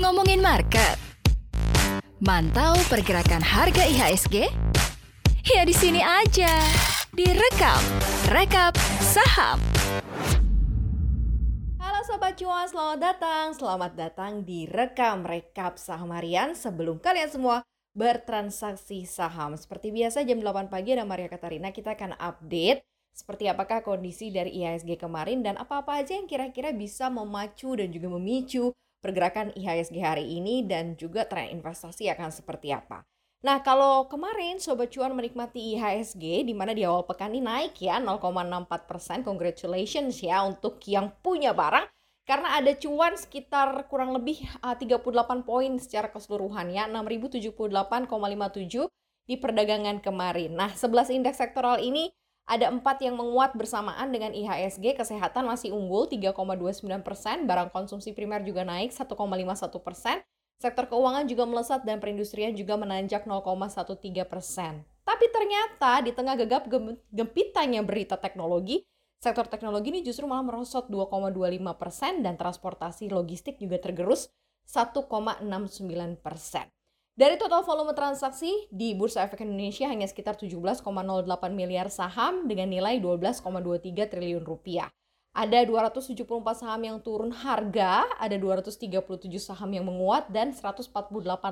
Ngomongin market. Mantau pergerakan harga IHSG? Ya di sini aja. Direkap, rekap saham. Halo Sobat Cuan, selamat datang. Selamat datang di Rekam Rekap Saham Harian sebelum kalian semua bertransaksi saham. Seperti biasa jam 8 pagi ada Maria Katarina, kita akan update seperti apakah kondisi dari IHSG kemarin dan apa-apa aja yang kira-kira bisa memacu dan juga memicu pergerakan IHSG hari ini dan juga tren investasi akan seperti apa. Nah, kalau kemarin Sobat Cuan menikmati IHSG di mana di awal pekan ini naik ya 0,64%, congratulations ya untuk yang punya barang karena ada cuan sekitar kurang lebih uh, 38 poin secara keseluruhan ya 6078,57 di perdagangan kemarin. Nah, 11 indeks sektoral ini ada empat yang menguat bersamaan dengan IHSG, kesehatan masih unggul 3,29 persen, barang konsumsi primer juga naik 1,51 persen, Sektor keuangan juga melesat dan perindustrian juga menanjak 0,13 persen. Tapi ternyata di tengah gegap gempitannya berita teknologi, sektor teknologi ini justru malah merosot 2,25 persen dan transportasi logistik juga tergerus 1,69 persen. Dari total volume transaksi di Bursa Efek Indonesia hanya sekitar 17,08 miliar saham dengan nilai 12,23 triliun rupiah. Ada 274 saham yang turun harga, ada 237 saham yang menguat, dan 148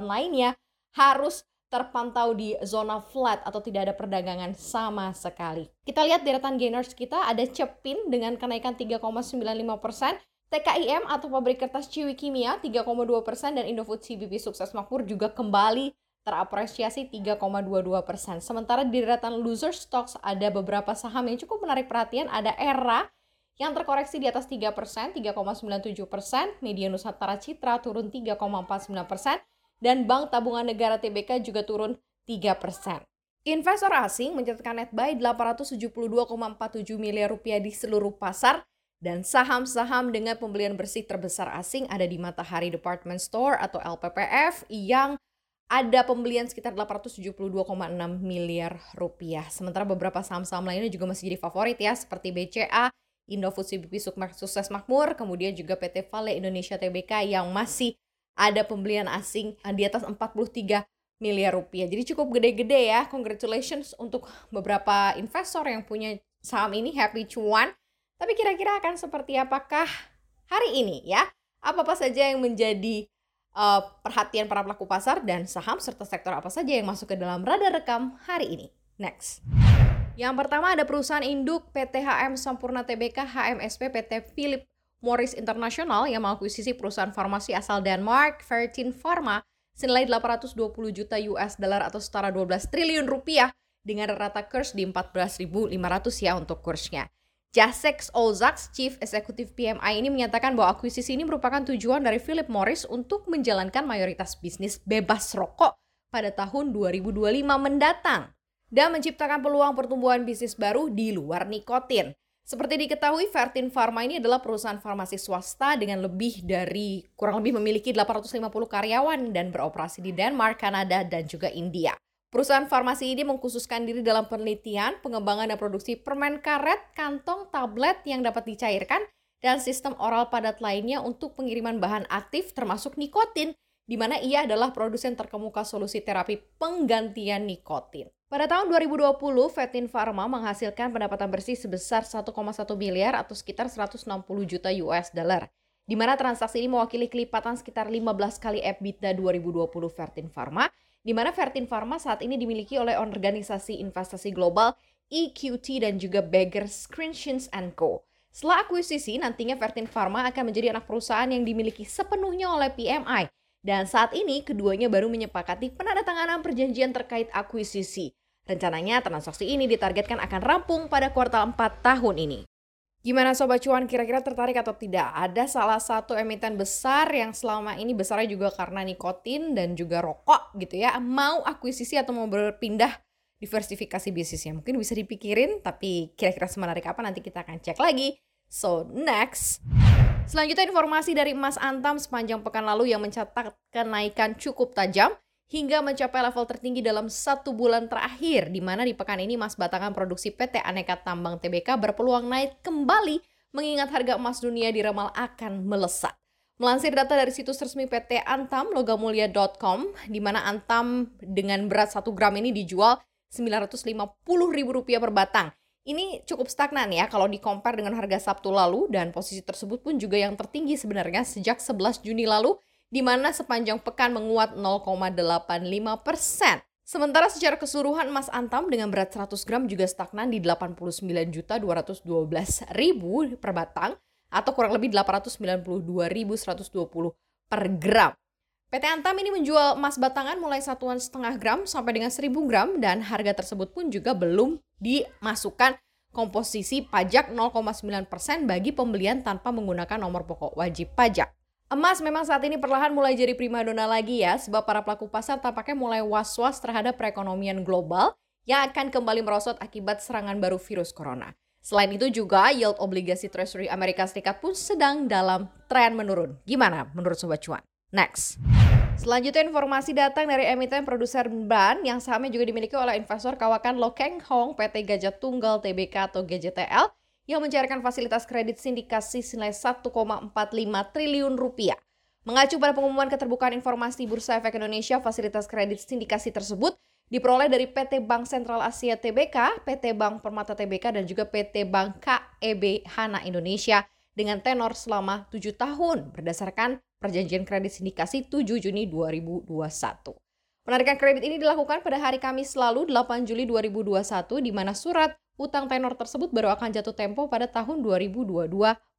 lainnya harus terpantau di zona flat atau tidak ada perdagangan sama sekali. Kita lihat deretan gainers kita ada Cepin dengan kenaikan 3,95 persen, TKIM atau pabrik kertas Ciwi Kimia 3,2 persen, dan Indofood CBP Sukses Makmur juga kembali terapresiasi 3,22 persen. Sementara di deretan loser stocks ada beberapa saham yang cukup menarik perhatian, ada ERA yang terkoreksi di atas 3%, 3,97%, Media Nusantara Citra turun 3,49%, dan Bank Tabungan Negara TBK juga turun 3%. Investor asing mencatatkan net buy 872,47 miliar rupiah di seluruh pasar dan saham-saham dengan pembelian bersih terbesar asing ada di Matahari Department Store atau LPPF yang ada pembelian sekitar 872,6 miliar rupiah. Sementara beberapa saham-saham lainnya juga masih jadi favorit ya seperti BCA, Indofood CBP Sukses Makmur, kemudian juga PT Vale Indonesia Tbk yang masih ada pembelian asing di atas 43 miliar rupiah. Jadi cukup gede-gede ya. Congratulations untuk beberapa investor yang punya saham ini happy cuan. Tapi kira-kira akan seperti apakah hari ini ya? Apa-apa saja yang menjadi uh, perhatian para pelaku pasar dan saham serta sektor apa saja yang masuk ke dalam radar rekam hari ini? Next. Yang pertama ada perusahaan induk PT HM Sampurna Tbk HMSP PT Philip Morris International yang mengakuisisi perusahaan farmasi asal Denmark, Fertin Pharma, senilai 820 juta US dollar atau setara 12 triliun rupiah dengan rata kurs di 14.500 ya untuk kursnya. Jasex Olzax, Chief Executive PMI ini menyatakan bahwa akuisisi ini merupakan tujuan dari Philip Morris untuk menjalankan mayoritas bisnis bebas rokok pada tahun 2025 mendatang dan menciptakan peluang pertumbuhan bisnis baru di luar nikotin. Seperti diketahui, Vertin Pharma ini adalah perusahaan farmasi swasta dengan lebih dari kurang lebih memiliki 850 karyawan dan beroperasi di Denmark, Kanada, dan juga India. Perusahaan farmasi ini mengkhususkan diri dalam penelitian, pengembangan dan produksi permen karet, kantong, tablet yang dapat dicairkan, dan sistem oral padat lainnya untuk pengiriman bahan aktif termasuk nikotin, di mana ia adalah produsen terkemuka solusi terapi penggantian nikotin. Pada tahun 2020, Vetin Pharma menghasilkan pendapatan bersih sebesar 1,1 miliar atau sekitar 160 juta US dollar. Di mana transaksi ini mewakili kelipatan sekitar 15 kali EBITDA 2020 Vertin Pharma, di mana Vertin Pharma saat ini dimiliki oleh organisasi investasi global EQT dan juga Beggars Screenshins Co. Setelah akuisisi, nantinya Vertin Pharma akan menjadi anak perusahaan yang dimiliki sepenuhnya oleh PMI. Dan saat ini keduanya baru menyepakati penandatanganan perjanjian terkait akuisisi. Rencananya transaksi ini ditargetkan akan rampung pada kuartal 4 tahun ini. Gimana Sobat Cuan kira-kira tertarik atau tidak? Ada salah satu emiten besar yang selama ini besarnya juga karena nikotin dan juga rokok gitu ya. Mau akuisisi atau mau berpindah diversifikasi bisnisnya. Mungkin bisa dipikirin tapi kira-kira semenarik apa nanti kita akan cek lagi. So next. Selanjutnya informasi dari emas Antam sepanjang pekan lalu yang mencatat kenaikan cukup tajam hingga mencapai level tertinggi dalam satu bulan terakhir, di mana di pekan ini emas batangan produksi PT Aneka Tambang TBK berpeluang naik kembali mengingat harga emas dunia diramal akan melesat. Melansir data dari situs resmi PT Antam logamulia.com, di mana Antam dengan berat 1 gram ini dijual Rp950.000 per batang. Ini cukup stagnan ya kalau dikompar dengan harga Sabtu lalu dan posisi tersebut pun juga yang tertinggi sebenarnya sejak 11 Juni lalu di mana sepanjang pekan menguat 0,85 persen. Sementara secara keseluruhan emas antam dengan berat 100 gram juga stagnan di 89.212.000 per batang atau kurang lebih 892.120 per gram. PT Antam ini menjual emas batangan mulai satuan setengah gram sampai dengan 1000 gram dan harga tersebut pun juga belum dimasukkan komposisi pajak 0,9% bagi pembelian tanpa menggunakan nomor pokok wajib pajak. Emas memang saat ini perlahan mulai jadi primadona lagi ya, sebab para pelaku pasar tampaknya mulai was-was terhadap perekonomian global yang akan kembali merosot akibat serangan baru virus corona. Selain itu juga yield obligasi Treasury Amerika Serikat pun sedang dalam tren menurun. Gimana menurut Sobat Cuan? Next. Selanjutnya informasi datang dari emiten produser ban yang sahamnya juga dimiliki oleh investor kawakan Lokeng Hong PT Gajah Tunggal TBK atau GJTL yang mencairkan fasilitas kredit sindikasi senilai 1,45 triliun rupiah. Mengacu pada pengumuman keterbukaan informasi Bursa Efek Indonesia, fasilitas kredit sindikasi tersebut diperoleh dari PT Bank Sentral Asia TBK, PT Bank Permata TBK, dan juga PT Bank KEB Hana Indonesia dengan tenor selama 7 tahun berdasarkan perjanjian kredit sindikasi 7 Juni 2021. Penarikan kredit ini dilakukan pada hari Kamis lalu 8 Juli 2021 di mana surat utang tenor tersebut baru akan jatuh tempo pada tahun 2022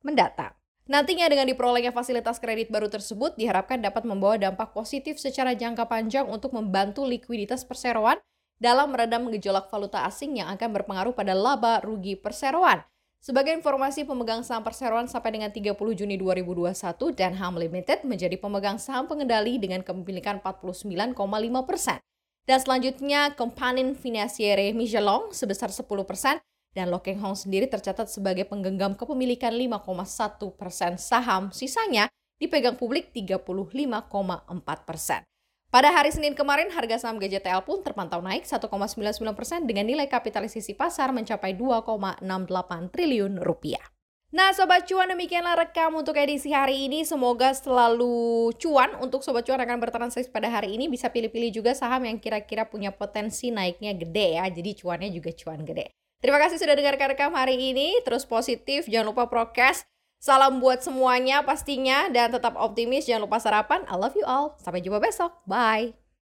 mendatang. Nantinya dengan diperolehnya fasilitas kredit baru tersebut diharapkan dapat membawa dampak positif secara jangka panjang untuk membantu likuiditas perseroan dalam meredam gejolak valuta asing yang akan berpengaruh pada laba rugi perseroan. Sebagai informasi, pemegang saham perseroan sampai dengan 30 Juni 2021 dan HAM Limited menjadi pemegang saham pengendali dengan kepemilikan 49,5 persen. Dan selanjutnya, Compagnie Financiere Michelin sebesar 10 persen dan Lo Keng Hong sendiri tercatat sebagai penggenggam kepemilikan 5,1 persen saham, sisanya dipegang publik 35,4 persen. Pada hari Senin kemarin, harga saham GJTL pun terpantau naik 1,99 persen dengan nilai kapitalisasi pasar mencapai 2,68 triliun rupiah. Nah Sobat Cuan demikianlah rekam untuk edisi hari ini. Semoga selalu cuan untuk Sobat Cuan akan bertransaksi pada hari ini. Bisa pilih-pilih juga saham yang kira-kira punya potensi naiknya gede ya. Jadi cuannya juga cuan gede. Terima kasih sudah dengarkan rekam hari ini. Terus positif, jangan lupa prokes. Salam buat semuanya pastinya dan tetap optimis. Jangan lupa sarapan. I love you all. Sampai jumpa besok. Bye.